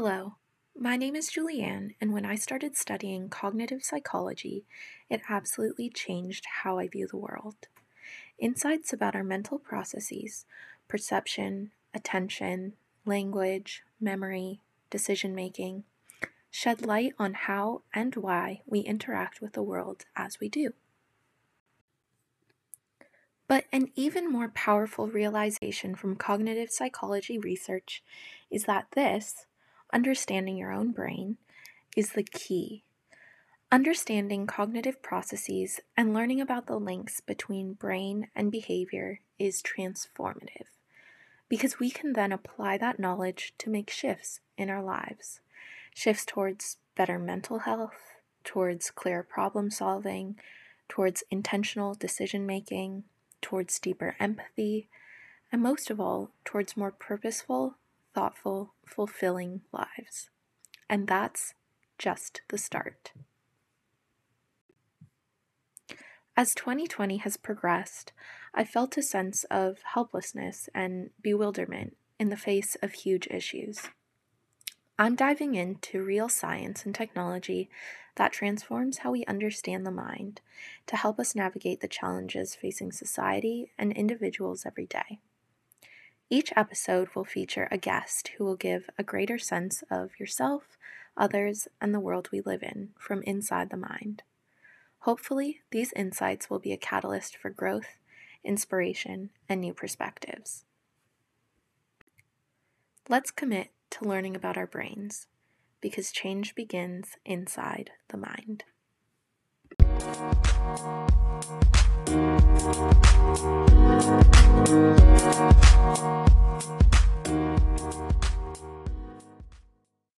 Hello, my name is Julianne, and when I started studying cognitive psychology, it absolutely changed how I view the world. Insights about our mental processes, perception, attention, language, memory, decision making, shed light on how and why we interact with the world as we do. But an even more powerful realization from cognitive psychology research is that this, understanding your own brain, is the key. Understanding cognitive processes and learning about the links between brain and behavior is transformative because we can then apply that knowledge to make shifts in our lives shifts towards better mental health, towards clear problem solving, towards intentional decision making, towards deeper empathy, and most of all, towards more purposeful, thoughtful, fulfilling lives. And that's just the start. As 2020 has progressed, I felt a sense of helplessness and bewilderment in the face of huge issues. I'm diving into real science and technology that transforms how we understand the mind to help us navigate the challenges facing society and individuals every day. Each episode will feature a guest who will give a greater sense of yourself, others, and the world we live in from inside the mind. Hopefully, these insights will be a catalyst for growth, inspiration, and new perspectives. Let's commit to learning about our brains because change begins inside the mind.